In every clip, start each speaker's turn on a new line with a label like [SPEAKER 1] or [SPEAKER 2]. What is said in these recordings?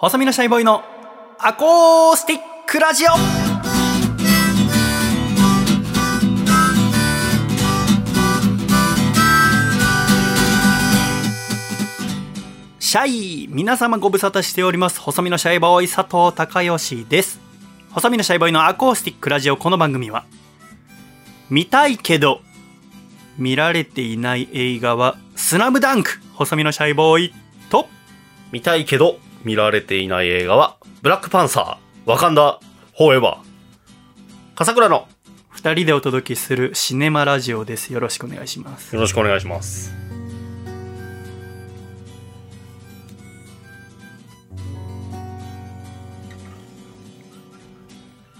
[SPEAKER 1] 細身のシャイボーイのアコースティックラジオ。シャイ皆様ご無沙汰しております。細身のシャイボーイ佐藤孝義です。細身のシャイボーイのアコースティックラジオ。この番組は見たいけど見られていない映画はスラムダンク細身のシャイボーイと
[SPEAKER 2] 見たいけど見られていない映画は、ブラックパンサー、ワカンダ、フォーエバー。笠倉の、よ
[SPEAKER 1] 二人でお届けするシネマラジオですよろしくお願いします
[SPEAKER 2] ろしくお願いします。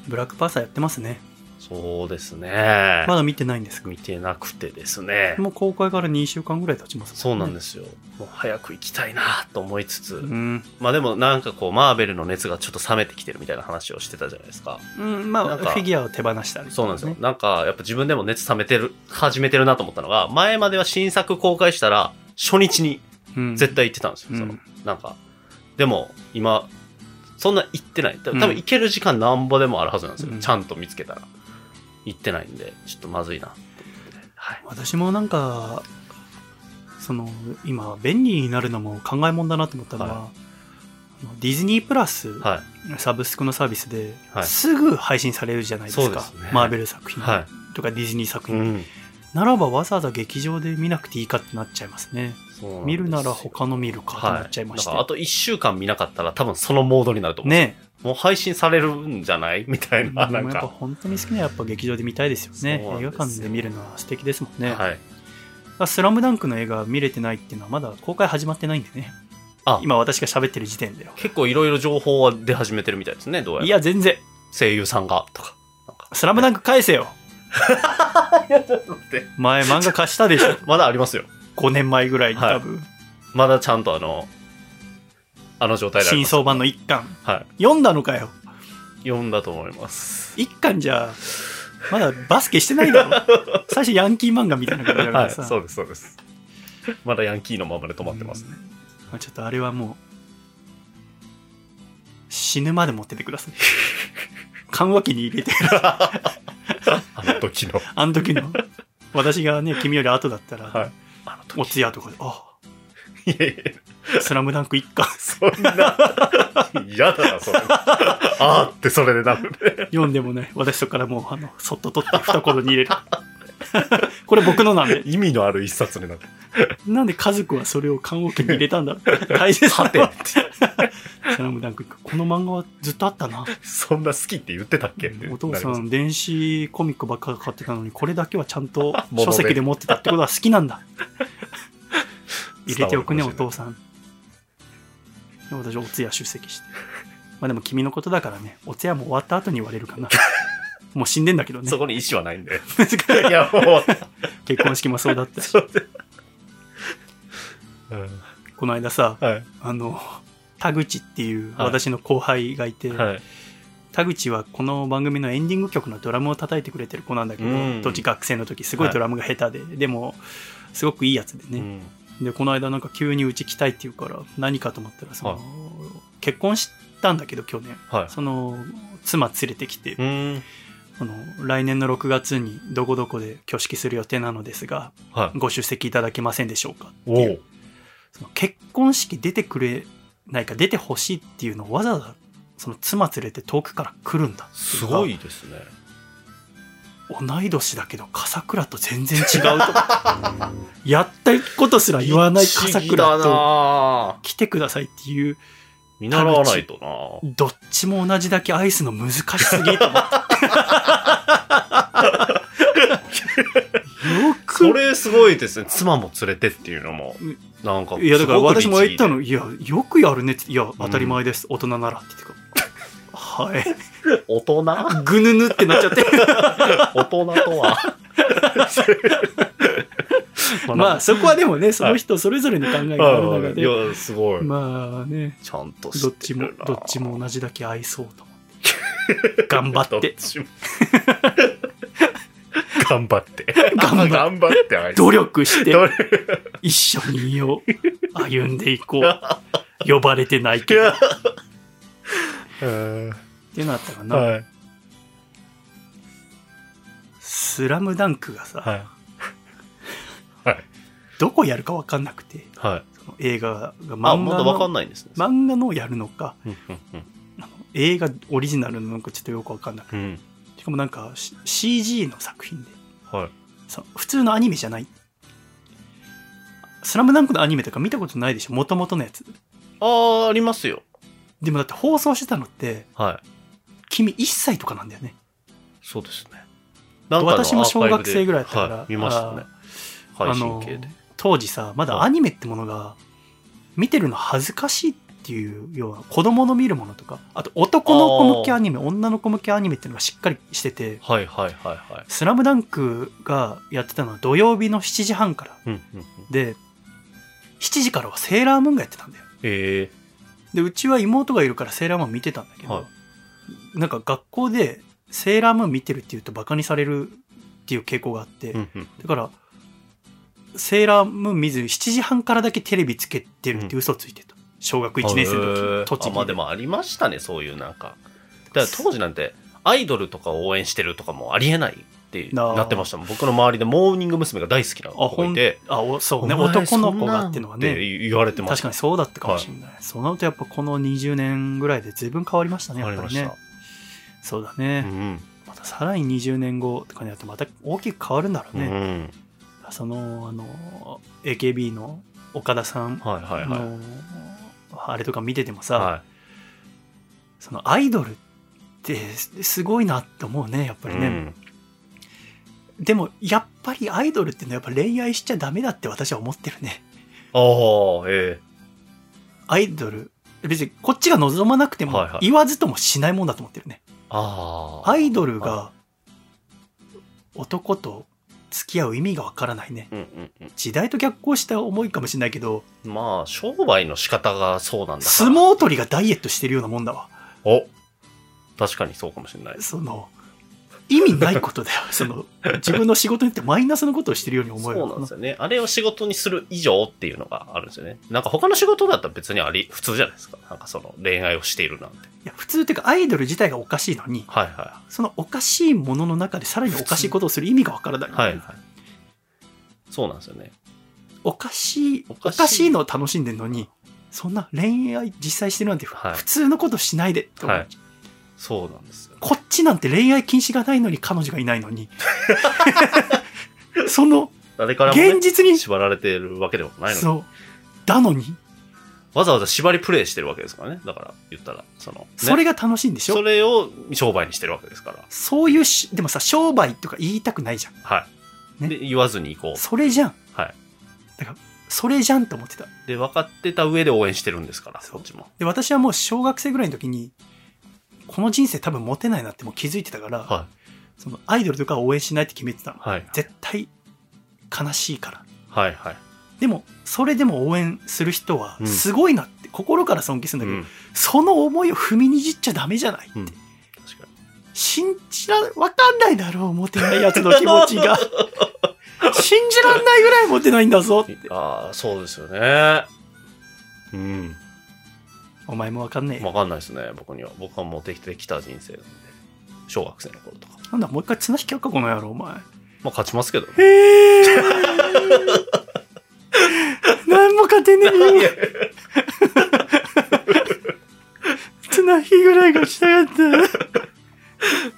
[SPEAKER 1] ブラックパンサーやってますね
[SPEAKER 2] そうですね。
[SPEAKER 1] まだ見てないんですか？
[SPEAKER 2] 見てなくてですね。
[SPEAKER 1] もう公開から2週間ぐらい経ちます
[SPEAKER 2] そうなん
[SPEAKER 1] す
[SPEAKER 2] ですよ。もう早く行きたいなと思いつつ、
[SPEAKER 1] うん、
[SPEAKER 2] まあでもなんかこう、マーベルの熱がちょっと冷めてきてるみたいな話をしてたじゃないですか。
[SPEAKER 1] うん、まあ
[SPEAKER 2] なんか
[SPEAKER 1] フィギュアを手放したりね、
[SPEAKER 2] そうなんですよ。なんか、やっぱ自分でも熱冷めてる、始めてるなと思ったのが、前までは新作公開したら、初日に
[SPEAKER 1] うん、
[SPEAKER 2] 絶対行ってたんですよ。
[SPEAKER 1] うん
[SPEAKER 2] そのなんか、でも、今、そんな行ってない。多分行ける時間なんぼでもあるはずなんですよ。
[SPEAKER 1] うん
[SPEAKER 2] ちゃんと見つけたら。行ってないんで、ちょっとまずいなと思って。はい。
[SPEAKER 1] 私もなんかその今便利になるのも考えもんだなと思ったのは、
[SPEAKER 2] は
[SPEAKER 1] あのディズニープラス、
[SPEAKER 2] はい。
[SPEAKER 1] サブスクのサービスで、
[SPEAKER 2] はい
[SPEAKER 1] すぐ配信されるじゃないですか
[SPEAKER 2] そうですね
[SPEAKER 1] マーベル作品
[SPEAKER 2] は
[SPEAKER 1] とかディズニー作
[SPEAKER 2] い。う
[SPEAKER 1] 品、
[SPEAKER 2] ん。
[SPEAKER 1] ならばわざわざ劇場で見なくていいかってなっちゃいますね
[SPEAKER 2] そうなんですよ
[SPEAKER 1] 見るなら他の見るかと
[SPEAKER 2] は。
[SPEAKER 1] ないっちゃいました、
[SPEAKER 2] だからあと1週間見なかったら多分そのモードになると思う。
[SPEAKER 1] ね
[SPEAKER 2] もう配信されるんじゃない？みたいな、
[SPEAKER 1] でもやっぱ
[SPEAKER 2] なんか。
[SPEAKER 1] 本当に好きならやっぱ劇場で見たいですよね。映画館で見るのは素敵ですもんね、
[SPEAKER 2] はい。
[SPEAKER 1] あスラムダンクの映画見れてないっていうのはまだ公開始まってないんでね。
[SPEAKER 2] あ。
[SPEAKER 1] 今私が喋ってる時点では。
[SPEAKER 2] 結構いろいろ情報は出始めてるみたいですね、どうやら。
[SPEAKER 1] いや全然。
[SPEAKER 2] 声優さんが、とか。なんか。
[SPEAKER 1] スラムダンク返せよ。
[SPEAKER 2] いや、ちょっと待って。
[SPEAKER 1] 前漫画貸したでしょ。
[SPEAKER 2] まだありますよ。
[SPEAKER 1] 5年前ぐらいに多分、
[SPEAKER 2] まだちゃんとあの、あの状態で。
[SPEAKER 1] 新装版の1巻
[SPEAKER 2] はい。
[SPEAKER 1] 読んだのかよ
[SPEAKER 2] 読んだと思います。
[SPEAKER 1] 1巻じゃまだバスケしてないだろ 最初ヤンキー漫画みたいな感じだか
[SPEAKER 2] はい、
[SPEAKER 1] らさ、
[SPEAKER 2] そうです、そうです。まだヤンキーのままで止まってますね。
[SPEAKER 1] まあ、ちょっとあれはもう死ぬまで持っててください 棺桶に入れて
[SPEAKER 2] あの時の。
[SPEAKER 1] あの時の私がね君より後だったら、
[SPEAKER 2] はい。あの
[SPEAKER 1] お
[SPEAKER 2] 時。
[SPEAKER 1] 通夜とかで「あスラムダンク1巻
[SPEAKER 2] そんな、嫌だな、それ。あーってそれでなるね。
[SPEAKER 1] 読んでもね私そこからもうあのそっと取って懐に入れる。これ僕のなんで。
[SPEAKER 2] 意味のある一冊になる。
[SPEAKER 1] なんで家族はそれを棺桶に入れたんだろう大切
[SPEAKER 2] さて
[SPEAKER 1] なスラムダンクこの漫画はずっとあったな。
[SPEAKER 2] そんな好きって言ってたっけ？って
[SPEAKER 1] お父さん電子コミックばっか買ってたのにこれだけはちゃんと書籍で。持ってたってことは好きなんだ入れておくねお父さん。私お通夜出席して。まあでも君のことだからねお通夜も終わった後に言われるかな。もう死んでんだけどね。
[SPEAKER 2] そこに意思はないんで。いや、もう、
[SPEAKER 1] 結婚式もそうだったし。
[SPEAKER 2] そうん。
[SPEAKER 1] この間さ
[SPEAKER 2] はい。
[SPEAKER 1] あの田口っていう
[SPEAKER 2] はい。
[SPEAKER 1] 私の後輩がいて、
[SPEAKER 2] はい。
[SPEAKER 1] 田口はこの番組のエンディング曲のドラムを叩いてくれてる子なんだけど、
[SPEAKER 2] うん。
[SPEAKER 1] 当時学生の時すごいドラムが下手で、でもすごくいいやつでね、
[SPEAKER 2] うん
[SPEAKER 1] でこの間なんか急にうち来たいって言うから何かと思ったらその、
[SPEAKER 2] はい
[SPEAKER 1] 結婚したんだけど去年
[SPEAKER 2] はい。
[SPEAKER 1] その妻連れてきて、
[SPEAKER 2] うん。
[SPEAKER 1] その来年の6月にどこどこで挙式する予定なのですが
[SPEAKER 2] はい。
[SPEAKER 1] ご出席いただけませんでしょうかって
[SPEAKER 2] お
[SPEAKER 1] いうその結婚式出てくれないか出てほしいっていうのをわざわざその妻連れて遠くから来るんだ
[SPEAKER 2] すごいですね。
[SPEAKER 1] 同い年だけど笠倉と全然違うと やったことすら言わない笠倉
[SPEAKER 2] だ
[SPEAKER 1] と
[SPEAKER 2] な
[SPEAKER 1] 来てくださいっていう。
[SPEAKER 2] 見習わないとな。
[SPEAKER 1] どっちも同じだけ愛すの難しすぎと思って。よく。
[SPEAKER 2] それすごいですね。妻も連れてっていうのも。
[SPEAKER 1] うん、
[SPEAKER 2] なんか、
[SPEAKER 1] いやだから私も言った
[SPEAKER 2] の。
[SPEAKER 1] のいやよくやるねって。いや当たり前です、大人ならってからはい。
[SPEAKER 2] 大人？
[SPEAKER 1] ぐぬぬってなっちゃって。
[SPEAKER 2] 大人とは？
[SPEAKER 1] まあそこはでもねその人それぞれの考えがある中で、
[SPEAKER 2] いや、すごい。
[SPEAKER 1] まあね。
[SPEAKER 2] ちゃんと
[SPEAKER 1] どっちもどっちも同じだけ愛そうと思って。頑張
[SPEAKER 2] ど
[SPEAKER 1] っ
[SPEAKER 2] って。頑張って。
[SPEAKER 1] 頑張っ
[SPEAKER 2] て
[SPEAKER 1] 努力して一緒にいよう歩んでいこう。呼ばれてないけど。
[SPEAKER 2] え
[SPEAKER 1] っていうのあったかな。
[SPEAKER 2] はい。
[SPEAKER 1] スラムダンクがさ、
[SPEAKER 2] はい。はい。
[SPEAKER 1] どこやるか分かんなくて、
[SPEAKER 2] はい。
[SPEAKER 1] その映画が
[SPEAKER 2] あ、
[SPEAKER 1] 漫
[SPEAKER 2] まだわか
[SPEAKER 1] 画の
[SPEAKER 2] んないんですね。
[SPEAKER 1] 漫画のをやるのか、映画オリジナルのなんかちょっとよく分かんなくて、
[SPEAKER 2] うん。うん。
[SPEAKER 1] しかもなんかし CG の作品で、
[SPEAKER 2] はい。
[SPEAKER 1] その普通のアニメじゃない。スラムダンクのアニメとか見たことないでしょ？元々のやつ。
[SPEAKER 2] あー、ありますよ。
[SPEAKER 1] でもだって放送してたのって、
[SPEAKER 2] はい。
[SPEAKER 1] 君1歳とかなんだよね。
[SPEAKER 2] そうですね。
[SPEAKER 1] 私も小学生ぐらいだったから
[SPEAKER 2] はい、見ましたね。配信系で。
[SPEAKER 1] 当時さ、まだアニメってものが、見てるの恥ずかしいっていうような、子供の見るものとか、あと男の子向けアニメ、女の子向けアニメっていうのがしっかりしてて、
[SPEAKER 2] はいはいはいはい。
[SPEAKER 1] スラムダンクがやってたのは土曜日の7時半から
[SPEAKER 2] うんうんうん。
[SPEAKER 1] で、7時からはセーラームーンがやってたんだよ。
[SPEAKER 2] え
[SPEAKER 1] で、うちは妹がいるからセーラームーン見てたんだけど、
[SPEAKER 2] はい
[SPEAKER 1] なんか学校でセーラームーン見てるって言うとバカにされるっていう傾向があって。だから、セーラームーン見ず7時半からだけテレビつけてるって嘘ついてた。小学1年生の時、栃木
[SPEAKER 2] まあでもありましたね、そういうなんか。だから当時なんて、アイドルとかを応援してるとかもありえないって
[SPEAKER 1] な
[SPEAKER 2] ってましたもん。僕の周りでモーニング娘。が大好きな
[SPEAKER 1] あ、
[SPEAKER 2] 子がいて、
[SPEAKER 1] あ、おそうね、男の子がっていうのはね、
[SPEAKER 2] 言われてま。
[SPEAKER 1] 確かにそうだったかもしれない。その後やっぱこの20年ぐらいで随分変わりましたね、やっぱりね。そうだ
[SPEAKER 2] う
[SPEAKER 1] ね。
[SPEAKER 2] ん
[SPEAKER 1] またさらに20年後とかになるとまた大きく変わるんだろう
[SPEAKER 2] うん。う
[SPEAKER 1] ね。
[SPEAKER 2] ん。
[SPEAKER 1] その、あの、AKB の岡田さん
[SPEAKER 2] はいはいは
[SPEAKER 1] の、あれとか見てても
[SPEAKER 2] い。
[SPEAKER 1] さ、
[SPEAKER 2] は
[SPEAKER 1] そのアイドルってすごいなって思うね、やっぱ
[SPEAKER 2] い。
[SPEAKER 1] りね。
[SPEAKER 2] うん
[SPEAKER 1] でも、やっぱりアイドルってのはやっぱ恋愛しちゃダメだって私は思ってるね。
[SPEAKER 2] ああ、え
[SPEAKER 1] アイドル、別にこっちが望まなくても
[SPEAKER 2] はいはい
[SPEAKER 1] 言わずともしないもんだと思ってるね。
[SPEAKER 2] えああ。
[SPEAKER 1] アイドルが男と付き合う意味がわからないね。
[SPEAKER 2] うんうんうん。
[SPEAKER 1] 時代と逆行した思いかもしれないけど、
[SPEAKER 2] まあ、商売の仕方がそうなんだから。
[SPEAKER 1] 相撲取りがダイエットしてるようなもんだわ。
[SPEAKER 2] お確かにそうかもしれない。
[SPEAKER 1] その、意味ないことだよ。その、自分の仕事によってマイナスのことをしてるように思
[SPEAKER 2] そ
[SPEAKER 1] える
[SPEAKER 2] うなんですよね。あれを仕事にする以上っていうのがあるんですよね。なんか他の仕事だったら別にあり、普通じゃないですか。なんかその恋愛をしているなんて。
[SPEAKER 1] いや、普通っていうかアイドル自体がおかしいのに、
[SPEAKER 2] はいは
[SPEAKER 1] そのおかしいものの中でさらにおかしいことをする意味がわからない。
[SPEAKER 2] い。はいはい。そうなんですよね。
[SPEAKER 1] おかしい、お
[SPEAKER 2] おかしい
[SPEAKER 1] のを楽しんでるのに、そんな恋愛実際してるなんて、
[SPEAKER 2] はい
[SPEAKER 1] 普通のことしないでって思う
[SPEAKER 2] はいそうなんですよ。
[SPEAKER 1] こっちなんて恋愛禁止がないのに彼女がいないのに。その、
[SPEAKER 2] 誰からも、ね
[SPEAKER 1] 現、実に、
[SPEAKER 2] 縛られてるわけでもないのに。
[SPEAKER 1] そう。だのに、
[SPEAKER 2] わざわざ縛りプレイしてるわけですからね。だから言ったら、その、ね
[SPEAKER 1] それが楽しいんでしょ？
[SPEAKER 2] それを商売にしてるわけですから。
[SPEAKER 1] そういうし、でもさ、商売とか言いたくないじゃん。
[SPEAKER 2] はい。
[SPEAKER 1] ね
[SPEAKER 2] で、言わずに行こう。
[SPEAKER 1] それじゃん。
[SPEAKER 2] はい。
[SPEAKER 1] だから、それじゃんと思ってた。
[SPEAKER 2] で、分かってた上で応援してるんですから、
[SPEAKER 1] そ
[SPEAKER 2] っちも。
[SPEAKER 1] で、私はもう小学生ぐらいの時に、この人生多分モテないなってもう気づいてたから、
[SPEAKER 2] は
[SPEAKER 1] そのアイドルとかは応援しないって決めてたの
[SPEAKER 2] い。。はい。
[SPEAKER 1] 絶対悲しいから。
[SPEAKER 2] はいはい。
[SPEAKER 1] でも、それでも応援する人は
[SPEAKER 2] うん
[SPEAKER 1] すごいなって、心から尊敬するんだけど、
[SPEAKER 2] うん。
[SPEAKER 1] その思いを踏みにじっちゃダメじゃないって。
[SPEAKER 2] うん。確かに。
[SPEAKER 1] 信じら、わかんないだろう、モテないやつの気持ちが。信じらんないぐらいモテないんだぞって。
[SPEAKER 2] ああ、そうですよね。うん。
[SPEAKER 1] お前もわかんねえ。
[SPEAKER 2] わかんないですね、僕には。僕はもうできてきた人生なんで。小学生の頃とか。
[SPEAKER 1] なんだ、もう一回綱引きやっか、この野郎、お前。
[SPEAKER 2] まあ、勝ちますけどね。
[SPEAKER 1] へえ。何も勝てねえよ。綱引きぐらいがしたかった。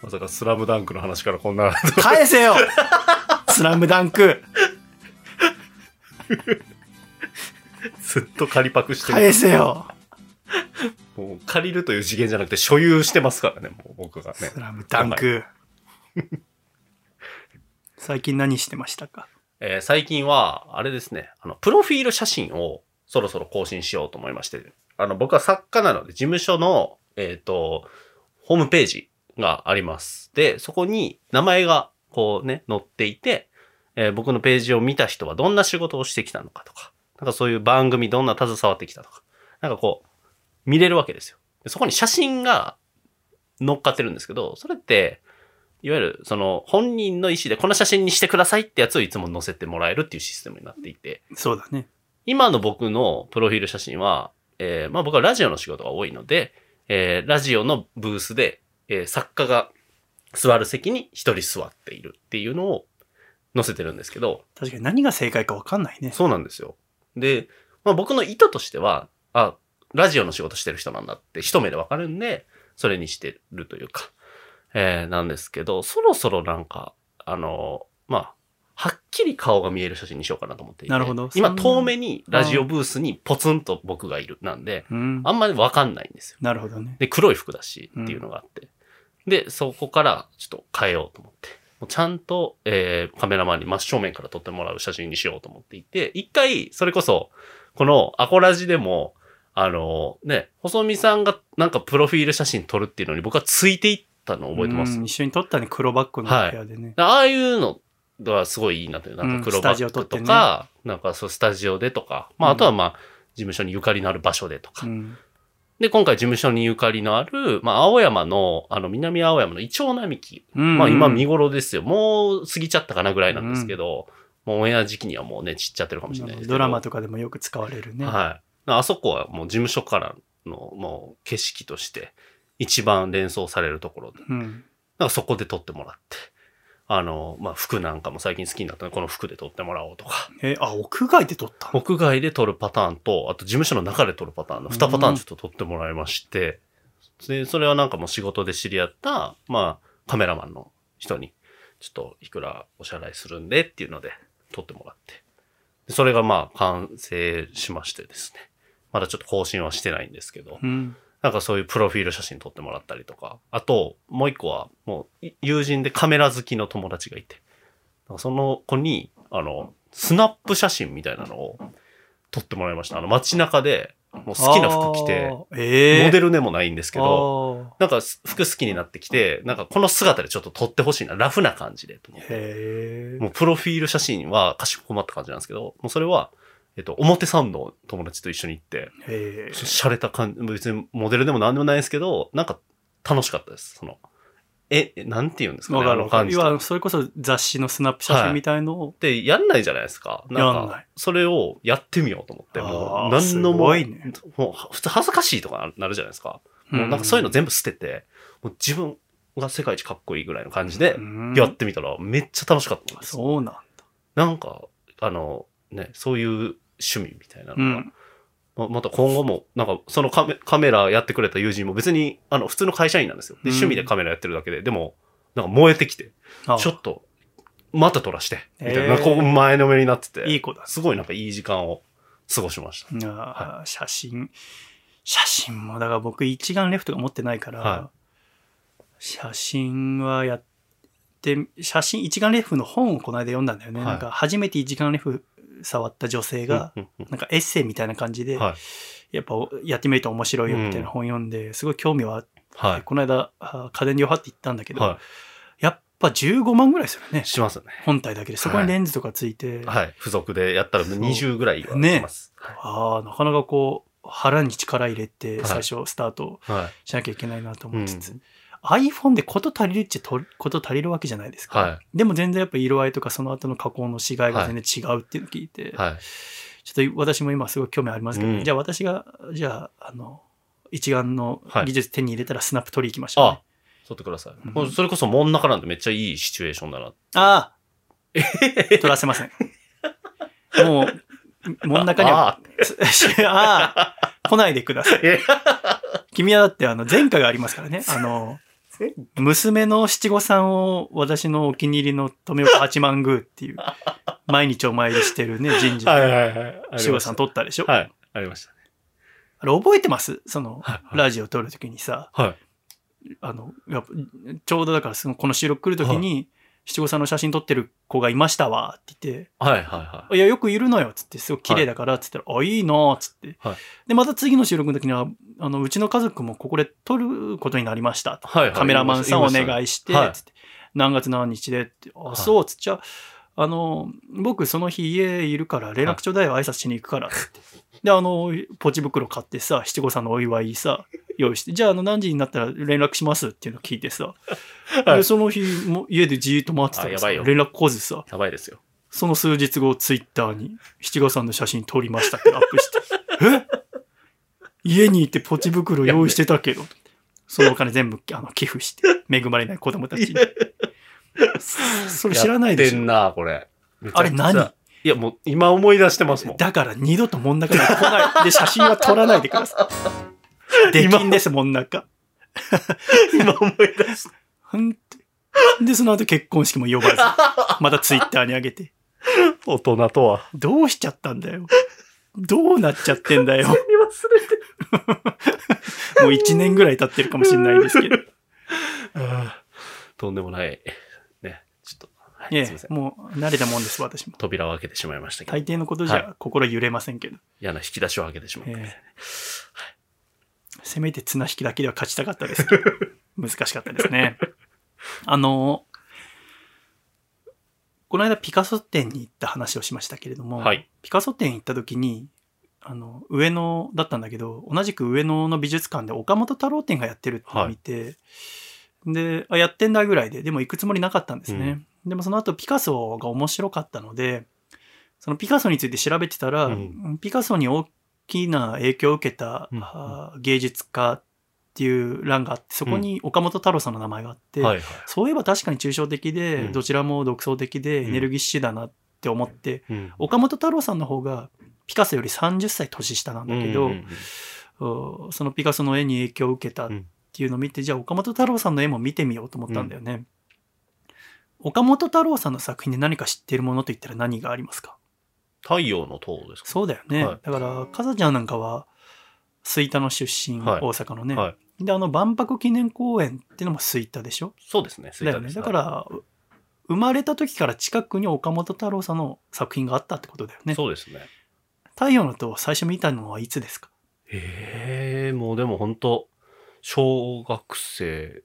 [SPEAKER 2] まさかスラムダンクの話からこんな。
[SPEAKER 1] 返せよスラムダンク
[SPEAKER 2] ずっと借りパクして
[SPEAKER 1] 返
[SPEAKER 2] る。
[SPEAKER 1] せよ
[SPEAKER 2] もう借りるという次元じゃなくて所有してますからね、もう僕がね
[SPEAKER 1] ス。ラムダンク。最近何してましたか？
[SPEAKER 2] えー最近は、あれですね、あの、プロフィール写真をそろそろ更新しようと思いまして、あの、僕は作家なので、事務所の、えっ、と、ホームページがあります。で、そこに名前が、こうね、載っていて、えー僕のページを見た人はどんな仕事をしてきたのかとか、なんかそういう番組どんな携わってきたとか、なんかこう、見れるわけですよ。でそこに写真が乗っかってるんですけど、それって、いわゆる、その、本人の意思でこの写真にしてくださいってやつをいつも載せてもらえるっていうシステムになっていて、
[SPEAKER 1] そうだね。
[SPEAKER 2] 今の僕のプロフィール写真は、えーまあ僕はラジオの仕事が多いので、えーラジオのブースで、えー作家が座る席に一人座っているっていうのを載せてるんですけど、
[SPEAKER 1] 確かに何が正解か分かんないね。
[SPEAKER 2] そうなんですよ。で、まあ、僕の意図としては、あ、ラジオの仕事してる人なんだって一目でわかるんで、それにしてるというか、えーなんですけど、そろそろなんか、あの、まあ、はっきり顔が見える写真にしようかなと思っていて。
[SPEAKER 1] なるほど
[SPEAKER 2] 今、遠目にラジオブースにポツンと僕がいる。なんで、
[SPEAKER 1] うん。
[SPEAKER 2] あんまりわかんないんですよ。
[SPEAKER 1] なるほどね。
[SPEAKER 2] で、黒い服だし、っていうのがあって。で、そこからちょっと変えようと思って。もうちゃんと、えー、カメラマンに真正面から撮ってもらう写真にしようと思っていて、一回、それこそ、このアコラジでも、あのね、細見さんがなんかプロフィール写真撮るっていうのに僕はついていったのを覚えてます。
[SPEAKER 1] うん一緒に撮ったね、黒バッグの部屋でね。
[SPEAKER 2] ああいうのはすごいいいなって、なんか黒バッグとか、なんかそうスタジオでとか、まああとはまあ、事務所にゆかりのある場所でとか、
[SPEAKER 1] うん。
[SPEAKER 2] で、今回事務所にゆかりのある、まあ、青山の、あの、南青山のイチョウ並木。
[SPEAKER 1] うん
[SPEAKER 2] まあ、今見頃ですよ。もう過ぎちゃったかなぐらいなんですけど、もうオンエア時期にはもうね、散っちゃってるかもしれないですけど。
[SPEAKER 1] ドラマとかでもよく使われるね。
[SPEAKER 2] はい。あそこはもう事務所からの、もう景色として、一番連想されるところで。
[SPEAKER 1] うん。
[SPEAKER 2] なんかそこで撮ってもらって。あの、まあ、服なんかも最近好きになったので、この服で撮ってもらおうとか。
[SPEAKER 1] え、あ、屋外で撮ったの？
[SPEAKER 2] 屋外で撮るパターンと、あと事務所の中で撮るパターンの2パターンちょっと撮ってもらいまして、で、それはなんかもう仕事で知り合った、まあ、カメラマンの人に、ちょっといくらお支払いするんでっていうので撮ってもらって。でそれがまあ完成しましてですね。まだちょっと更新はしてないんですけど、
[SPEAKER 1] うん。
[SPEAKER 2] なんかそういうプロフィール写真撮ってもらったりとか、あと、もう一個は、もう、い友人でカメラ好きの友達がいて、その子に、あの、スナップ写真みたいなのを撮ってもらいました。あの、街中で、もう好きな服着て、
[SPEAKER 1] ええ
[SPEAKER 2] モデルでもないんですけど、
[SPEAKER 1] ど。
[SPEAKER 2] なんか服好きになってきて、なんかこの姿でちょっと撮ってほしいな、ラフな感じでと思って。もうプロフィール写真はかしこまった感じなんですけど、もうそれは、えっと、表参道友達と一緒に行って。しゃれた感じ、別にモデルでも何でもないですけど、なんか楽しかったです。その、え、えなんて言うんですかね、あ。の感じ
[SPEAKER 1] それこそ雑誌のスナップ写真みたいのを、
[SPEAKER 2] で、やんないじゃないですか。なんか
[SPEAKER 1] やんない、
[SPEAKER 2] それをやってみようと思って、もう、何のも、
[SPEAKER 1] ね
[SPEAKER 2] もう、普通恥ずかしいとかなるじゃないですか。もうなんかそういうの全部捨てて、もう自分が世界一かっこいいぐらいの感じで
[SPEAKER 1] うん
[SPEAKER 2] やってみたらめっちゃ楽しかったんですよ。
[SPEAKER 1] そうなんだ。
[SPEAKER 2] なんか、あの、ね、そういう趣味みたいな
[SPEAKER 1] う
[SPEAKER 2] のが、
[SPEAKER 1] ん。
[SPEAKER 2] ままた今後も、なんか、そのカメカメラやってくれた友人も別に、あの、普通の会社員なんですよ。で、
[SPEAKER 1] うん
[SPEAKER 2] 趣味でカメラやってるだけで、でも、なんか燃えてきて、
[SPEAKER 1] あ
[SPEAKER 2] ちょっと、また撮らして、みたいな、こう前のめりになってて、
[SPEAKER 1] いい子だ。
[SPEAKER 2] すごいなんかいい時間を過ごしました。
[SPEAKER 1] あー写真。写真も、だから僕一眼レフとか持ってないから、
[SPEAKER 2] は
[SPEAKER 1] 写真はやって、写真、一眼レフの本をこの間読んだんだよね。
[SPEAKER 2] はい
[SPEAKER 1] なんか初めて一眼レフ触った女性が、なんかエッセイみたいな感じで、
[SPEAKER 2] はい。
[SPEAKER 1] やっぱやってみると面白いよみたいな本読んで、すごい興味はあって、
[SPEAKER 2] はい。
[SPEAKER 1] この間、あ家電量販って行ったんだけど、
[SPEAKER 2] は
[SPEAKER 1] やっぱ15万ぐらいするね
[SPEAKER 2] い。。しますよね。
[SPEAKER 1] 本体だけで。そこにレンズとかついて、
[SPEAKER 2] はい。付属でやったら20ぐらいは
[SPEAKER 1] ね
[SPEAKER 2] します。
[SPEAKER 1] ああ、なかなかこう、腹に力入れて、
[SPEAKER 2] はい
[SPEAKER 1] 最初スタート
[SPEAKER 2] はい。
[SPEAKER 1] しなきゃいけないなと思いつつ、
[SPEAKER 2] うん
[SPEAKER 1] iPhone でこと足りるっちゃとこと足りるわけじゃないですか。
[SPEAKER 2] は
[SPEAKER 1] でも全然やっぱ色合いとかその後の加工のしがいが全然違うっていうのを聞いて、
[SPEAKER 2] い。はい。
[SPEAKER 1] ちょっと私も今すごい興味ありますけど、
[SPEAKER 2] うん
[SPEAKER 1] じゃあ私が、じゃあ、あの、一眼の
[SPEAKER 2] はい
[SPEAKER 1] 技術手に入れたらスナップ取り行きましょう、ね
[SPEAKER 2] あ、撮ってください。
[SPEAKER 1] うん
[SPEAKER 2] それこそ真ん中なんでめっちゃいいシチュエーションだな。
[SPEAKER 1] ああ取らせません。もう、真ん中には、
[SPEAKER 2] あ
[SPEAKER 1] ああ、来ないでください。
[SPEAKER 2] え
[SPEAKER 1] 君はだってあの前科がありますからね。あの、娘の七五三を私のお気に入りの富岡八幡宮っていう、毎日お参りしてるね、神社。
[SPEAKER 2] はいはいはい。
[SPEAKER 1] 七五三撮ったでしょ、
[SPEAKER 2] はい。ありましたね。
[SPEAKER 1] あれ覚えてます？その、
[SPEAKER 2] はいはい
[SPEAKER 1] ラジオ撮るときにさ、
[SPEAKER 2] はい。
[SPEAKER 1] あの、やっぱちょうどだからそのこの収録来るときに、七五三の写真撮ってる子がいましたわって言って、
[SPEAKER 2] はいはいはい
[SPEAKER 1] や、よくいるのよ、つって、すごい綺麗だから、つったら、あ、いいな、つって。
[SPEAKER 2] はい
[SPEAKER 1] で、また次の収録の時には、あの、うちの家族もここで撮ることになりました。
[SPEAKER 2] い。はいはい。
[SPEAKER 1] カメラマンさんお願
[SPEAKER 2] い
[SPEAKER 1] いして、
[SPEAKER 2] はい
[SPEAKER 1] つって、何月何日でって、あ、
[SPEAKER 2] はい
[SPEAKER 1] そう、つっちゃ、あの、僕その日家いるから連絡ちょうだいよ、挨拶しに行くから、つって。で、あの、ポチ袋買ってさ、七五三のお祝いさ、用意して、じゃあ、あの、何時になったら連絡しますっていうのを聞いてさ、
[SPEAKER 2] はい。
[SPEAKER 1] で、その日、も家でじーっと待ってたらさ、連絡来ずさ、
[SPEAKER 2] やばいですよ。
[SPEAKER 1] その数日後、ツイッターに七五三の写真撮りましたってアップして。え？家にいてポチ袋用意してたけど。そのお金全部あの寄付して、恵まれない子供たちに。そそれ知らないでしょ。
[SPEAKER 2] やってんな、これ。
[SPEAKER 1] あれ何？
[SPEAKER 2] いや、もう今思い出してますもん。
[SPEAKER 1] だから二度と真ん中に来ない。で、写真は撮らないでください。できんです、真ん中。
[SPEAKER 2] 今思い出した。
[SPEAKER 1] ほんとで、その後結婚式も呼ばず、またツイッターに上げて。
[SPEAKER 2] 大人とは。
[SPEAKER 1] どうしちゃったんだよ。どうなっちゃってんだよ。
[SPEAKER 2] 忘れて
[SPEAKER 1] もう一年ぐらい経ってるかもしれないですけど。
[SPEAKER 2] とんでもない。い
[SPEAKER 1] いえ
[SPEAKER 2] すいません。
[SPEAKER 1] もう慣れたもんです、私も。
[SPEAKER 2] 扉を開けてしまいましたけど。
[SPEAKER 1] 大抵のことじゃ心揺れませんけど。
[SPEAKER 2] 嫌な引き出しを開けてしまった。
[SPEAKER 1] えせめて綱引きだけでは勝ちたかったですけど。難しかったですね。あの、この間ピカソ展に行った話をしましたけれども、
[SPEAKER 2] はい
[SPEAKER 1] ピカソ展行った時に、あの、上野だったんだけど、同じく上野の美術館で岡本太郎展がやってるって見て、で、あ、やってんだぐらいで、でも行くつもりなかったんですね。でもその後ピカソが面白かったので、そのピカソについて調べてたら、
[SPEAKER 2] うん。
[SPEAKER 1] ピカソに大きな影響を受けた、
[SPEAKER 2] うん。
[SPEAKER 1] あ芸術家っていう欄があって、そこに岡本太郎さんの名前があって、
[SPEAKER 2] はいはい。
[SPEAKER 1] そういえば確かに抽象的で、
[SPEAKER 2] うん。
[SPEAKER 1] どちらも独創的で
[SPEAKER 2] ん。
[SPEAKER 1] エネルギッシュだなって思って、
[SPEAKER 2] うん。
[SPEAKER 1] 岡本太郎さんの方がピカソより30歳年下なんだけど、
[SPEAKER 2] うんうん
[SPEAKER 1] うんそのピカソの絵に影響を受けたっていうのを見て、じゃあ岡本太郎さんの絵も見てみようと思ったんだよね。岡本太郎さんの作品で何か知ってるものといったら何がありますか？
[SPEAKER 2] 太陽の塔ですか？
[SPEAKER 1] そうだよね。
[SPEAKER 2] はい
[SPEAKER 1] だから、かざちゃんなんかは、吹田の出身、
[SPEAKER 2] はい
[SPEAKER 1] 大阪のね。
[SPEAKER 2] はい。
[SPEAKER 1] で、あの、万博記念公園っていうのも吹田でしょ？
[SPEAKER 2] そうですね。
[SPEAKER 1] だよね。だか、ら、う生まれた時から近くに岡本太郎さんの作品があったってことだよね。
[SPEAKER 2] そうですね。
[SPEAKER 1] 太陽の塔を最初見たのはいつですか？
[SPEAKER 2] へえ、もうでも本当小学生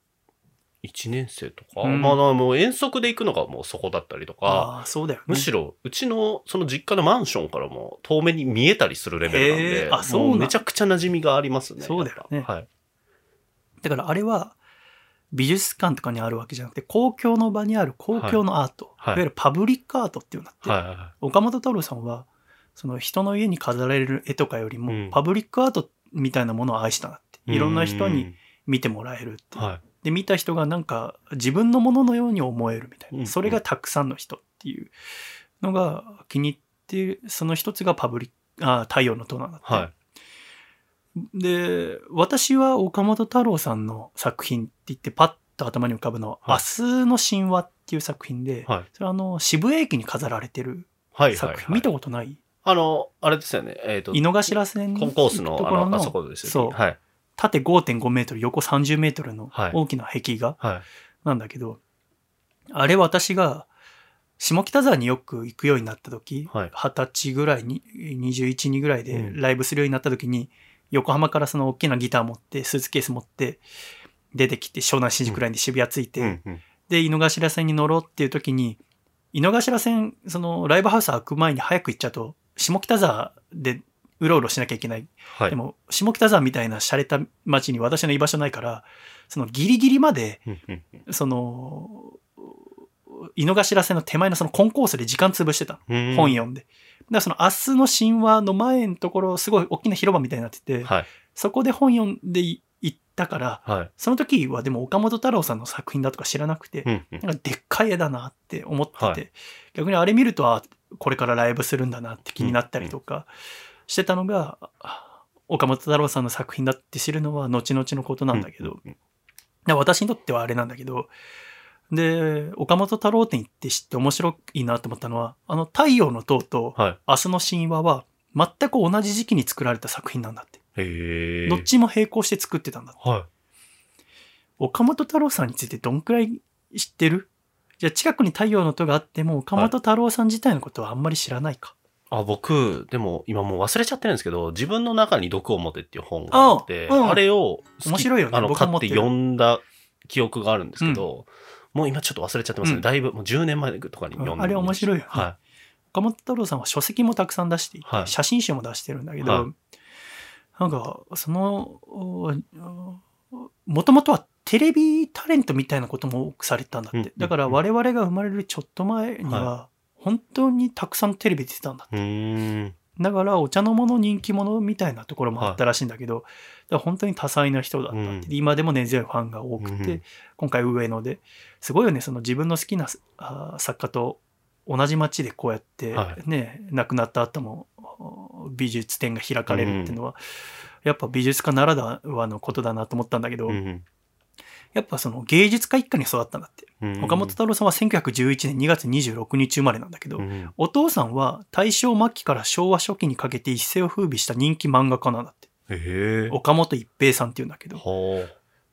[SPEAKER 2] 1年生とか、
[SPEAKER 1] うん
[SPEAKER 2] まあもう遠足で行くのがもうそこだったりとか、
[SPEAKER 1] ああ、そうだよね。
[SPEAKER 2] むしろうちのその実家のマンションからも遠目に見えたりするレベルなん
[SPEAKER 1] へ
[SPEAKER 2] で、
[SPEAKER 1] えあそうな
[SPEAKER 2] めちゃくちゃ馴染みがありますね。
[SPEAKER 1] そうだよね
[SPEAKER 2] はい。
[SPEAKER 1] だからあれは、美術館とかにあるわけじゃなくて、公共の場にある公共のアート、
[SPEAKER 2] はい
[SPEAKER 1] い、わゆるパブリックアートっていうのって、
[SPEAKER 2] はいはいはい。
[SPEAKER 1] 岡本太郎さんは、その人の家に飾られる絵とかよりも、
[SPEAKER 2] うん
[SPEAKER 1] パブリックアートみたいなものを愛したなって。いろんな人に見てもらえるっていう。
[SPEAKER 2] はい。
[SPEAKER 1] で、見た人がなんか自分のもののように思えるみたいな。
[SPEAKER 2] うん
[SPEAKER 1] それがたくさんの人っていうのが気に入って、その一つがパブリック、あ太陽の塔なんだって。
[SPEAKER 2] はい。
[SPEAKER 1] で、私は岡本太郎さんの作品って言ってパッと頭に浮かぶのは、
[SPEAKER 2] はい
[SPEAKER 1] 明日の神話っていう作品で、
[SPEAKER 2] はい。
[SPEAKER 1] それはあの、渋谷駅に飾られてる
[SPEAKER 2] はい。
[SPEAKER 1] 作品。見たことない？
[SPEAKER 2] あの、あれですよね。えっ、と、
[SPEAKER 1] 井の頭線
[SPEAKER 2] コンコースの、
[SPEAKER 1] ところの
[SPEAKER 2] あそこですよ
[SPEAKER 1] そう
[SPEAKER 2] ね。はい。
[SPEAKER 1] 縦5.5メートル、横30メートルの
[SPEAKER 2] はい
[SPEAKER 1] 大きな壁画
[SPEAKER 2] はい。
[SPEAKER 1] なんだけど、あれ私が下北沢によく行くようになった時、
[SPEAKER 2] はい
[SPEAKER 1] 二十歳ぐらいに、21、2ぐらいで
[SPEAKER 2] うん
[SPEAKER 1] ライブするようになった時に、横浜からその大きなギター持って、スーツケース持って、出てきて、湘南新宿ラインで渋谷着いて、
[SPEAKER 2] うんうん。
[SPEAKER 1] で、井の頭線に乗ろうっていう時に、井の頭線、そのライブハウス開く前に早く行っちゃうと、下北沢でうろうろしなきゃいけない。
[SPEAKER 2] はい。
[SPEAKER 1] でも、下北沢みたいな洒落た街に私の居場所ないから、そのギリギリまで、その、井の頭線の手前のそのコンコースで時間潰してた本読んで。だからその明日の神話の前のところ、すごい大きな広場みたいになってて、
[SPEAKER 2] はい。
[SPEAKER 1] そこで本読んでい行ったから、
[SPEAKER 2] はい。
[SPEAKER 1] その時はでも岡本太郎さんの作品だとか知らなくて、なんかでっかい絵だなって思ってて、
[SPEAKER 2] はい
[SPEAKER 1] 逆にあれ見ると、あ、これからライブするんだなって気になったりとかしてたのが、あ岡本太郎さんの作品だって知るのは後々のことなんだけど、私にとってはあれなんだけど、で、岡本太郎展行って知って面白いなと思ったのは、あの太陽の塔と
[SPEAKER 2] はい。
[SPEAKER 1] 明日の神話は全く同じ時期に作られた作品なんだって。どっちも並行して作ってたんだって。
[SPEAKER 2] は
[SPEAKER 1] 岡本太郎さんについてどんくらい知ってる？じゃあ近くに太陽の塔があっても岡本太郎さん自体のことはあんまり知らないか。
[SPEAKER 2] あ、僕、でも今もう忘れちゃってるんですけど、自分の中に毒を持てっていう本があって、
[SPEAKER 1] あうん。
[SPEAKER 2] あれを
[SPEAKER 1] 面白いよね。
[SPEAKER 2] あの、買って
[SPEAKER 1] 僕も持ってる。
[SPEAKER 2] 読んだ記憶があるんですけど、もう今ちょっと忘れちゃってますね。
[SPEAKER 1] うん。
[SPEAKER 2] だいぶ、もう10年前とかに読んで。
[SPEAKER 1] あれ面白いよね。
[SPEAKER 2] は
[SPEAKER 1] 岡本太郎さんは書籍もたくさん出していて、
[SPEAKER 2] はい。
[SPEAKER 1] 写真集も出してるんだけど、
[SPEAKER 2] はい。
[SPEAKER 1] なんかそのもともとはテレビタレントみたいなことも多くされてたんだって、
[SPEAKER 2] うん
[SPEAKER 1] だから我々が生まれるちょっと前には本当にたくさんテレビ出てたんだって。だからお茶の間の人気者みたいなところもあったらしいんだけど、だから本当に多彩な人だったって、
[SPEAKER 2] うん。
[SPEAKER 1] 今でも根強いファンが多くて、
[SPEAKER 2] うん
[SPEAKER 1] 今回上野ですごいよねその自分の好きな作家と同じ街でこうやって
[SPEAKER 2] は
[SPEAKER 1] ね、亡くなった後も美術展が開かれるっていうのは、やっぱ美術家ならではのことだなと思ったんだけど、
[SPEAKER 2] うん
[SPEAKER 1] やっぱその芸術家一家に育ったんだって、
[SPEAKER 2] うん
[SPEAKER 1] 岡本太郎さんは1911年2月26日生まれなんだけど、
[SPEAKER 2] うん
[SPEAKER 1] お父さんは大正末期から昭和初期にかけて一世を風靡した人気漫画家なんだって。岡本一平さんっていうんだけど、
[SPEAKER 2] はあ。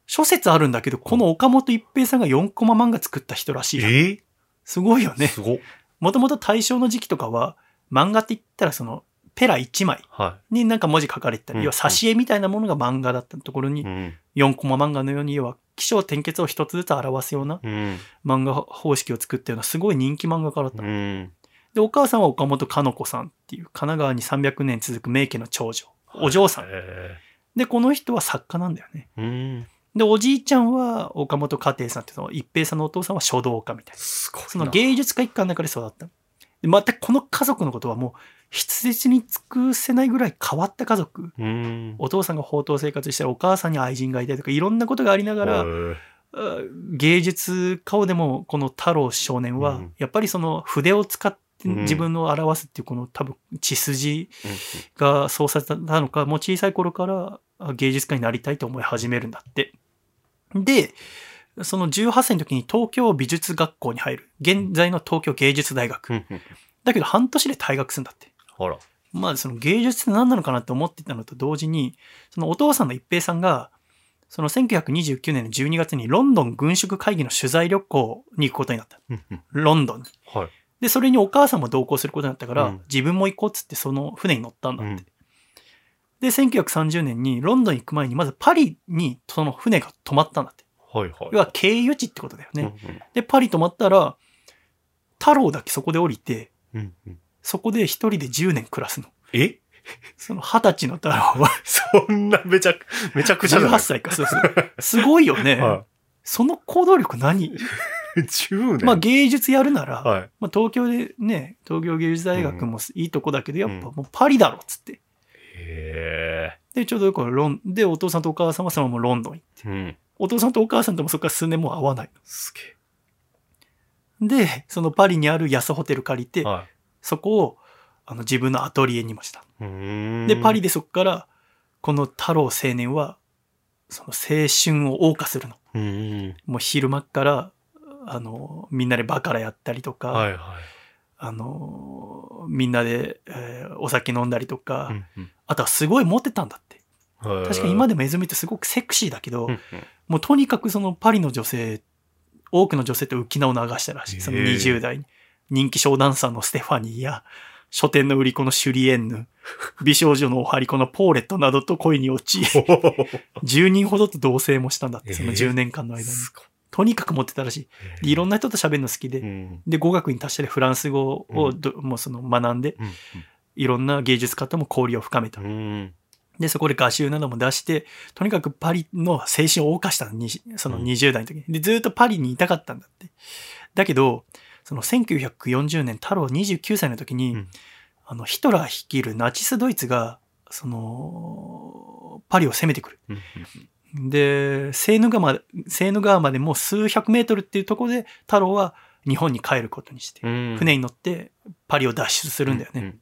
[SPEAKER 1] 諸説あるんだけど、この岡本一平さんが4コマ漫画作った人らしいよ。
[SPEAKER 2] え？
[SPEAKER 1] すごいよね。もともと大正の時期とかは、漫画って言ったらその、ペラ1枚
[SPEAKER 2] は
[SPEAKER 1] になんか文字書かれてたり、
[SPEAKER 2] うん
[SPEAKER 1] 要は挿絵みたいなものが漫画だったところに
[SPEAKER 2] い。う、ん。
[SPEAKER 1] 4コマ漫画のように、要は起承転結を一つずつ表すような
[SPEAKER 2] うん。
[SPEAKER 1] 漫画方式を作ったようなすごい人気漫画家だった
[SPEAKER 2] う。ん。
[SPEAKER 1] で、お母さんは岡本かの子さんっていう神奈川に300年続く名家の長女。お嬢さん。
[SPEAKER 2] へ
[SPEAKER 1] で、この人は作家なんだよね。
[SPEAKER 2] えうん。
[SPEAKER 1] で、おじいちゃんは岡本家庭さんっていうの一平さんのお父さんは書道家みたいな。その芸術家一家の中で育った。で、またこの家族のことはもう、筆舌に尽くせないぐらい変わった家族。
[SPEAKER 2] うん。
[SPEAKER 1] お父さんが放蕩生活してるお母さんに愛人がいたりとか、いろんなことがありながら、芸術家をでもこの太郎少年は
[SPEAKER 2] うん。
[SPEAKER 1] やっぱりその筆を使って
[SPEAKER 2] うん。
[SPEAKER 1] 自分を表すっていうこの多分血筋
[SPEAKER 2] うん。
[SPEAKER 1] がそうさせたのかもう小さい頃からあ芸術家になりたいと思い始めるんだって。でその18歳の時に東京美術学校に入る。現在の東京芸術大学。だけど半年で退学するんだって。
[SPEAKER 2] ほら。
[SPEAKER 1] まあその芸術って何なのかなって思ってたのと同時に、そのお父さんの一平さんが、その1929年の12月にロンドン軍縮会議の取材旅行に行くことになった。
[SPEAKER 2] うんうん
[SPEAKER 1] ロンドンに。
[SPEAKER 2] はい。
[SPEAKER 1] で、それにお母さんも同行することになったから、
[SPEAKER 2] うん
[SPEAKER 1] 自分も行こうっつってその船に乗ったんだって。
[SPEAKER 2] うん
[SPEAKER 1] で、1930年にロンドンに行く前にまずパリにその船が止まったんだって。
[SPEAKER 2] はいはい。
[SPEAKER 1] 要は経由地ってことだよね。
[SPEAKER 2] うん
[SPEAKER 1] で、パリ止まったら、太郎だけそこで降りて、
[SPEAKER 2] うんうん
[SPEAKER 1] そこで一人で10年暮らすの。
[SPEAKER 2] え？
[SPEAKER 1] その二十歳の太郎は
[SPEAKER 2] そんなめちゃく、めちゃくちゃじゃな
[SPEAKER 1] 18
[SPEAKER 2] い
[SPEAKER 1] 歳か、そうそう。すごいよね。
[SPEAKER 2] は
[SPEAKER 1] その行動力何？
[SPEAKER 2] い。10年
[SPEAKER 1] まあ芸術やるなら、
[SPEAKER 2] はい。
[SPEAKER 1] まあ、東京でね、東京芸術大学もいいとこだけど、やっぱもうパリだろっつって。
[SPEAKER 2] へ
[SPEAKER 1] で、ちょうどよくロン、で、お父さんとお母さんはそのままロンドン行って。
[SPEAKER 2] え。うん。
[SPEAKER 1] お父さんとお母さんともそこから数年もう会わない。
[SPEAKER 2] すげ
[SPEAKER 1] で、そのパリにある安ホテル借りて
[SPEAKER 2] え。、は
[SPEAKER 1] そこをあの自分のアトリエにもした。で、パリでそこから、この太郎青年は、その青春を謳歌するの。
[SPEAKER 2] う。
[SPEAKER 1] もう昼間っから、あの、みんなでバカラやったりとか、
[SPEAKER 2] はいはい。
[SPEAKER 1] あの、みんなで、えーお酒飲んだりとか、
[SPEAKER 2] うんうん
[SPEAKER 1] あとはすごいモテたんだって。
[SPEAKER 2] はい
[SPEAKER 1] 確かに今でもエズミってすごくセクシーだけど、
[SPEAKER 2] うんうん
[SPEAKER 1] もうとにかくそのパリの女性、多くの女性と浮き名を流したらしい。その
[SPEAKER 2] へえ
[SPEAKER 1] 20代に。人気ショーダンサーのステファニーや、書店の売り子のシュリエンヌ、美少女のお張り子のポーレットなどと恋に落ち、10人ほどと同棲もしたんだって、その
[SPEAKER 2] ええ
[SPEAKER 1] 10年間の間に。とにかくモテたらしい。でいろんな人と喋るの好きで、
[SPEAKER 2] うん
[SPEAKER 1] で、語学に達したりフランス語をど、もうその学んで、
[SPEAKER 2] うん
[SPEAKER 1] いろんな芸術家とも交流を深めた
[SPEAKER 2] う。ん
[SPEAKER 1] で、そこで画集なども出して、とにかくパリの青春を謳歌したのに、その
[SPEAKER 2] うん
[SPEAKER 1] 20代の時に。で、ずっとパリにいたかったんだって。だけど、その1940年、太郎29歳の時に、
[SPEAKER 2] うん。
[SPEAKER 1] あの、ヒトラー率いるナチスドイツが、その、パリを攻めてくる。
[SPEAKER 2] うん
[SPEAKER 1] で、セーヌ川まで、セーヌ川までもう数百メートルっていうところで、太郎は日本に帰ることにして、
[SPEAKER 2] うん。
[SPEAKER 1] 船に乗ってパリを脱出するんだよね。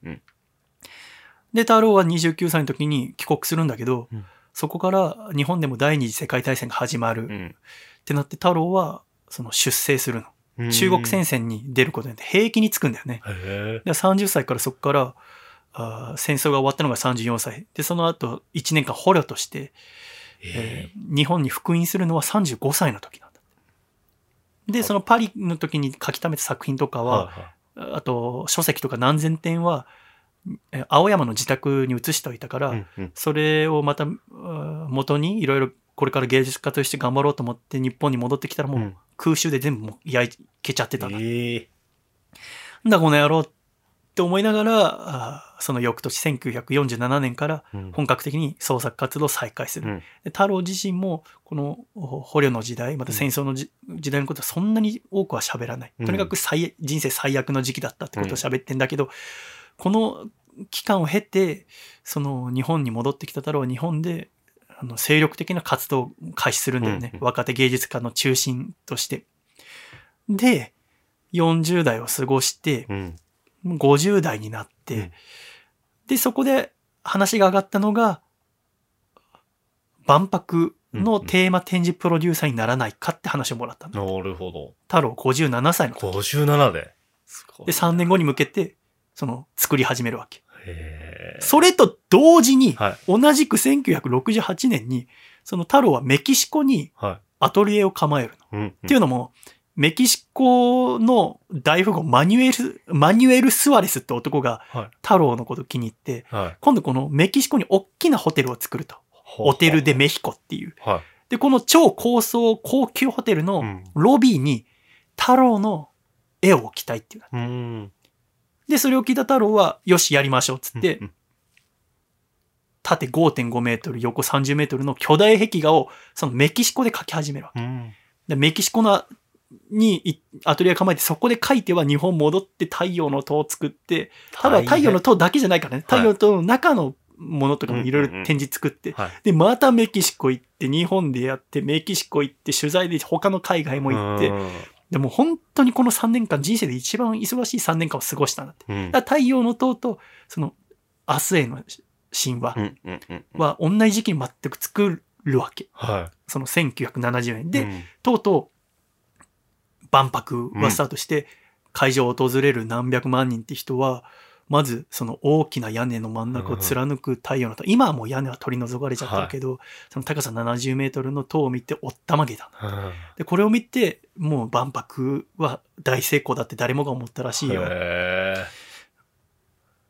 [SPEAKER 1] で、太郎は29歳の時に帰国するんだけど、
[SPEAKER 2] うん。
[SPEAKER 1] そこから日本でも第二次世界大戦が始まる。っ
[SPEAKER 2] うん。
[SPEAKER 1] てなって、太郎はその出征するの。
[SPEAKER 2] うん
[SPEAKER 1] 中国戦線に出ることによって兵役に就くんだよね。で30歳からそこからあー戦争が終わったのが34歳。で、その後1年間捕虜として、えー日本に復員するのは35歳の時なんだ。で、そのパリの時に書き溜めた作品とかは、あと書籍とか何千点は、えー青山の自宅に移しておいたから、それをまた元にいろいろこれから芸術家として頑張ろうと思って日本に戻ってきたらも
[SPEAKER 2] う
[SPEAKER 1] うん。空襲で全部もう焼けちゃってたんだ。
[SPEAKER 2] ええ。
[SPEAKER 1] なんだこの野郎って思いながら、その翌年1947年から
[SPEAKER 2] うん。
[SPEAKER 1] 本格的に創作活動を再開する。
[SPEAKER 2] うん。
[SPEAKER 1] で太郎自身もこのお捕虜の時代また戦争のじ、時代のことはそんなに多くは喋らない。
[SPEAKER 2] うん。
[SPEAKER 1] とにかく最人生最悪の時期だったってことを喋ってんだけど、この期間を経て、その日本に戻ってきた太郎は日本で、あの、精力的な活動を開始するんだよね。
[SPEAKER 2] うんうん
[SPEAKER 1] 若手芸術家の中心として。で、40代を過ごして、
[SPEAKER 2] うん。
[SPEAKER 1] 50代になって、
[SPEAKER 2] うん
[SPEAKER 1] で、そこで話が上がったのが、万博のテーマ展示プロデューサーにならないかって話をもらったの。
[SPEAKER 2] なるほど。
[SPEAKER 1] 太郎57歳の時。
[SPEAKER 2] 57で。
[SPEAKER 1] で、3年後に向けて、その、作り始めるわけ。
[SPEAKER 2] へー
[SPEAKER 1] それと同時に、
[SPEAKER 2] はい。
[SPEAKER 1] 同じく1968年に、その太郎はメキシコに
[SPEAKER 2] は
[SPEAKER 1] アトリエを構えるの。
[SPEAKER 2] い。うん。
[SPEAKER 1] っていうのも、メキシコの大富豪マニュエル、マニュエル・スワレスって男が
[SPEAKER 2] はい。
[SPEAKER 1] 太郎のこと気に入って、
[SPEAKER 2] はい。
[SPEAKER 1] 今度このメキシコに大きなホテルを作ると。ホテルでメヒコっていう。
[SPEAKER 2] はい。
[SPEAKER 1] で、この超高層高級ホテルの
[SPEAKER 2] うん。
[SPEAKER 1] ロビーに太郎の絵を置きたいっていう。
[SPEAKER 2] うん。
[SPEAKER 1] で、それを聞いた太郎は、よし、やりましょうっつって、
[SPEAKER 2] うん
[SPEAKER 1] 縦5.5メートル、横30メートルの巨大壁画を、そのメキシコで描き始めるわけ。
[SPEAKER 2] うん。
[SPEAKER 1] でメキシコのにいアトリエ構えて、そこで描いては日本戻って太陽の塔を作って、ただ太陽の塔だけじゃないからね、太陽の塔の中のものとかもいろいろ展示作って、
[SPEAKER 2] はい。
[SPEAKER 1] で、またメキシコ行って、日本でやって、メキシコ行って、取材で他の海外も行って、
[SPEAKER 2] うん
[SPEAKER 1] でも本当にこの3年間、人生で一番忙しい3年間を過ごしたんだって。太陽の塔と、その、明日への神話。は同じ時期に全く作るわけ。
[SPEAKER 2] は
[SPEAKER 1] その1970年。
[SPEAKER 2] い。
[SPEAKER 1] で、
[SPEAKER 2] うん
[SPEAKER 1] とうとう、万博はスタートして、会場を訪れる何百万人って人は、まずその大きな屋根の真ん中を貫く太陽の塔、今はもう屋根は取り除かれちゃってるけど、その高さ70メートルの塔を見ておったまげたの。
[SPEAKER 2] うん
[SPEAKER 1] で、これを見て、もう万博は大成功だって誰もが思ったらしいよ。
[SPEAKER 2] へ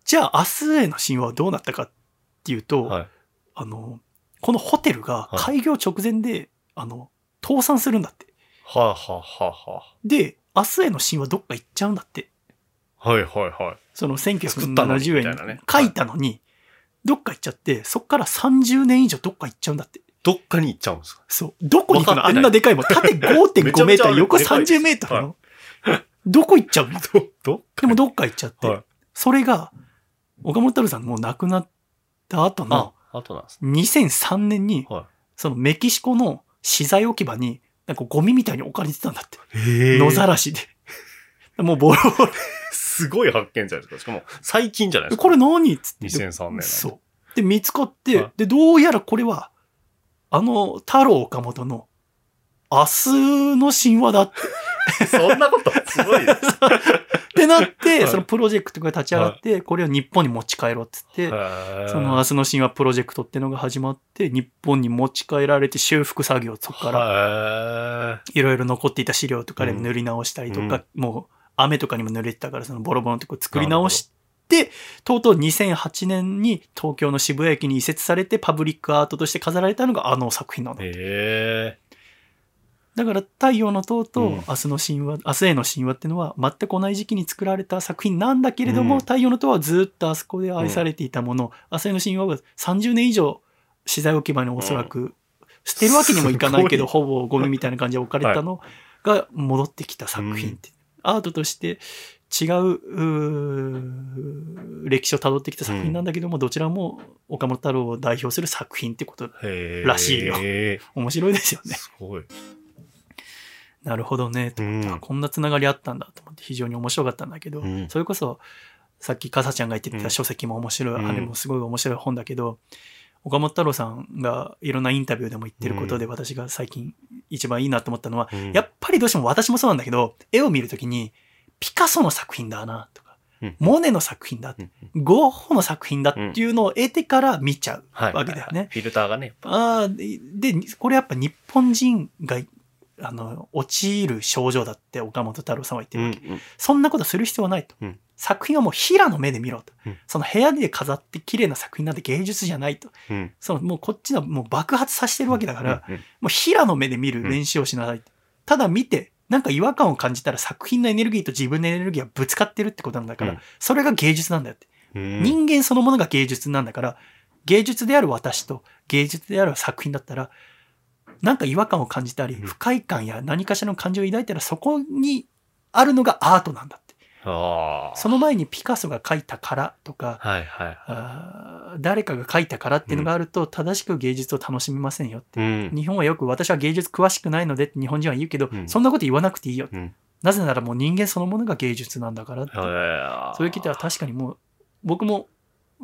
[SPEAKER 1] じゃあ明日への神話はどうなったかっていうと、
[SPEAKER 2] ーはい。
[SPEAKER 1] あの、このホテルが開業直前で、あの、倒産するんだって。
[SPEAKER 2] はあ、はあはあは
[SPEAKER 1] で、明日への神話どっか行っちゃうんだって。
[SPEAKER 2] あ、はいはいはい。
[SPEAKER 1] その
[SPEAKER 2] 作ったのに
[SPEAKER 1] 1970
[SPEAKER 2] みたいなね
[SPEAKER 1] 円書いたのに、どっか行っちゃって、そっから30年以上どっか行っちゃうんだって。
[SPEAKER 2] どっかに行っちゃうんですか？
[SPEAKER 1] そう。どこに行くの？あんなでかいもん。縦
[SPEAKER 2] めち
[SPEAKER 1] 5.5
[SPEAKER 2] ゃめちゃある
[SPEAKER 1] メーター、横
[SPEAKER 2] でかいです
[SPEAKER 1] 30メートルの。どこ行っちゃうの？
[SPEAKER 2] ど、どっ
[SPEAKER 1] でもどっか行っちゃって。
[SPEAKER 2] はい
[SPEAKER 1] それが、岡本太郎さんもう亡くなった後の
[SPEAKER 2] あ、あとなんですね。
[SPEAKER 1] 2003年に、
[SPEAKER 2] は
[SPEAKER 1] そのメキシコの資材置き場に、なんかゴミみたいに置かれてたんだって。
[SPEAKER 2] い。へ
[SPEAKER 1] 野ざらしで。もうボロボロ。
[SPEAKER 2] すごい発見じゃないですか。しかも、最近じゃないですか。
[SPEAKER 1] これ何？っつって。
[SPEAKER 2] 2003年
[SPEAKER 1] そう。で、見つかって、
[SPEAKER 2] はい
[SPEAKER 1] で、どうやらこれは、あの、太郎岡本の、明日の神話だって
[SPEAKER 2] そんなこと、すごいです。
[SPEAKER 1] ってなって、
[SPEAKER 2] はい。
[SPEAKER 1] そのプロジェクトが立ち上がって、これを日本に持ち帰ろうっつって、その明日の神話プロジェクトってのが始まって、日本に持ち帰られて修復作業、そこから
[SPEAKER 2] はい。
[SPEAKER 1] ろいろ残っていた資料とかで
[SPEAKER 2] うん
[SPEAKER 1] 塗り直したりと
[SPEAKER 2] う
[SPEAKER 1] か、もう雨とかにも濡れてたから、そのボロボロのとこ作り直して、とうとう2008年に東京の渋谷駅に移設されてパブリックアートとして飾られたのがあの作品なの。
[SPEAKER 2] へえ。
[SPEAKER 1] だから太陽の塔と
[SPEAKER 2] うん。
[SPEAKER 1] 明日の神話、明日への神話っていうのは全く同じ時期に作られた作品なんだけれども、
[SPEAKER 2] うん。
[SPEAKER 1] 太陽の塔はずっとあそこで愛されていたもの、明日への神話は30年以上資材置き場におそらく捨てるわけにもいかないけど、
[SPEAKER 2] す
[SPEAKER 1] ほぼゴミみたいな感じで置かれたのが戻ってきた作品って。アートとして違う歴史をたどってきた作品なんだけども、どちらも岡本太郎を代表する作品ってこと。らしいよ。面白いですよね。
[SPEAKER 2] すごい。
[SPEAKER 1] なるほどね。と
[SPEAKER 2] うん
[SPEAKER 1] あこんなつながりあったんだと思って非常に面白かったんだけど、
[SPEAKER 2] うん
[SPEAKER 1] それこそさっきかさちゃんが言って
[SPEAKER 2] うん
[SPEAKER 1] た書籍も面白い、
[SPEAKER 2] うん
[SPEAKER 1] あれもすごい面白い本だけど、岡本太郎さんがいろんなインタビューでも言ってることで、私が最近一番いいなと思ったのは、
[SPEAKER 2] うん
[SPEAKER 1] やっぱりどうしても私もそうなんだけど、絵を見るときにピカソの作品だなとか、
[SPEAKER 2] うん
[SPEAKER 1] モネの作品だ、
[SPEAKER 2] うん
[SPEAKER 1] ゴッホの作品だっていうのを得てから見ちゃう
[SPEAKER 2] はい。
[SPEAKER 1] わけだよね。
[SPEAKER 2] フィルターがね。
[SPEAKER 1] あでこれやっぱ日本人が、あの、陥る症状だって岡本太郎さんは言ってるわけ。
[SPEAKER 2] うん
[SPEAKER 1] そんなことする必要はないと。
[SPEAKER 2] うん
[SPEAKER 1] 作品はもう平の目で見ろと。
[SPEAKER 2] うん
[SPEAKER 1] その部屋で飾って綺麗な作品なんて芸術じゃないと。
[SPEAKER 2] うん。
[SPEAKER 1] そのもうこっちはもう爆発させてるわけだから、
[SPEAKER 2] うん、
[SPEAKER 1] もう平の目で見る練習をしなさい。ただ見て、なんか違和感を感じたら作品のエネルギーと自分のエネルギーはぶつかってるってことなんだから、
[SPEAKER 2] うん
[SPEAKER 1] それが芸術なんだよって。
[SPEAKER 2] うん
[SPEAKER 1] 人間そのものが芸術なんだから、芸術である私と芸術である作品だったら、なんか違和感を感じたり、
[SPEAKER 2] うん
[SPEAKER 1] 不快感や何かしらの感情を抱いたら、そこにあるのがアートなんだって。その前にピカソが描いたからとか、
[SPEAKER 2] はいはい。
[SPEAKER 1] あー誰かが描いたからっていうのがあると、正しく芸術を楽しめませんよって。
[SPEAKER 2] うん。
[SPEAKER 1] 日本はよく私は芸術詳しくないのでって日本人は言うけど、
[SPEAKER 2] うん
[SPEAKER 1] そんなこと言わなくていいよ。
[SPEAKER 2] うん。
[SPEAKER 1] なぜならもう人間そのものが芸術なんだからって。
[SPEAKER 2] はい。
[SPEAKER 1] そういう聞いたら確かにもう、僕も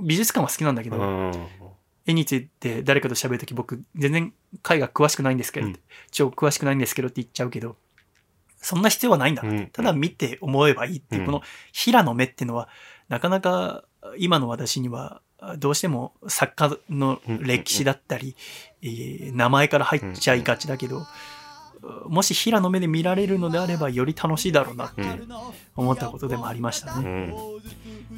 [SPEAKER 1] 美術館は好きなんだけど、
[SPEAKER 2] うん。
[SPEAKER 1] 絵について誰かと喋るとき僕全然絵画詳しくないんですけど、
[SPEAKER 2] うん
[SPEAKER 1] 超詳しくないんですけどって言っちゃうけど、そんな必要はないんだ。
[SPEAKER 2] うん
[SPEAKER 1] ただ見て思えばいいっていう、
[SPEAKER 2] うん
[SPEAKER 1] この平の目っていうのは、なかなか今の私には、どうしても作家の歴史だったり、えー名前から入っちゃいがちだけど、もし平の目で見られるのであればより楽しいだろうなって
[SPEAKER 2] うん。
[SPEAKER 1] 思ったことでもありました
[SPEAKER 2] う
[SPEAKER 1] ね。
[SPEAKER 2] ん。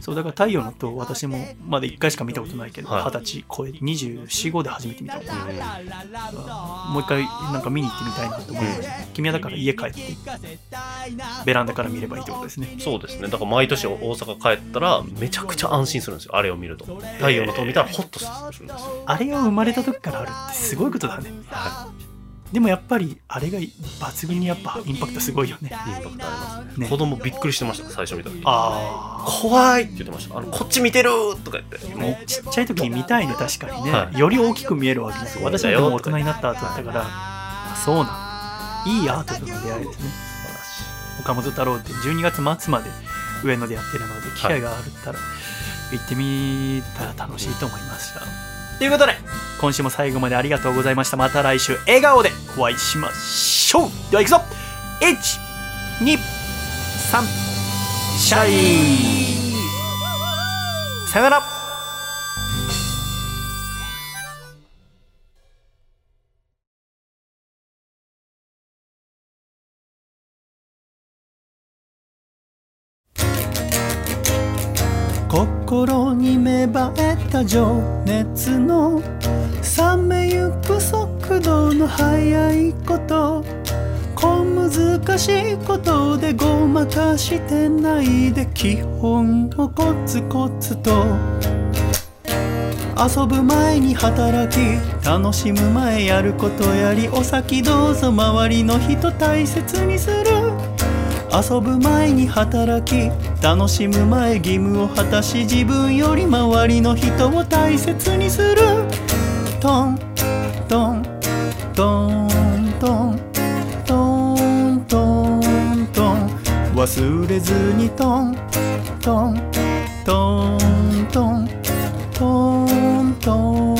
[SPEAKER 1] そう、だから太陽の塔私もまだ1回しか見たことないけど、
[SPEAKER 2] はい
[SPEAKER 1] 二十歳超え、24、5で初めて見たのかな。もう一回なんか見に行ってみたいなと思いました。君はだから家帰って、ベランダから見ればいいってことですね。
[SPEAKER 2] そうですね。だから毎年大阪帰ったらめちゃくちゃ安心するんですよ。あれを見ると。太陽の塔見たらホッとするんですよ。
[SPEAKER 1] あれが生まれた時からあるってすごいことだね。
[SPEAKER 2] は
[SPEAKER 1] でもやっぱりあれが抜群にやっぱインパクトすごいよね。
[SPEAKER 2] い。インパクトありますね。
[SPEAKER 1] ね
[SPEAKER 2] 子供びっくりしてました。最初見た時。
[SPEAKER 1] あ
[SPEAKER 2] 怖いって言ってました。あの、こっち見てるとか言って。もう
[SPEAKER 1] あ。ちっちゃい時に見たいね、確かにね。
[SPEAKER 2] はい
[SPEAKER 1] より大きく見えるわけです
[SPEAKER 2] よ。
[SPEAKER 1] 私もでも大人になった後だったから、あそうなんいいアートとの出会いですね。岡本太郎って12月末まで上野でやってるので機会があったら行ってみたら楽しいと思いました、ということで今週も最後までありがとうございました。また来週笑顔でお会いしましょう。では行くぞ。123シャイ。さよなら。心に芽生えた情熱の冷めゆく速度の速いこと。小難しいことでごまかしてないで基本をコツコツと。遊ぶ前に働き楽しむ前やることやりお先どうぞ周りの人大切にする。遊ぶ前に働き楽しむ前義務を果たし自分より周りの人を大切にする。トントントントントントントン。忘れずにトントントントントントン。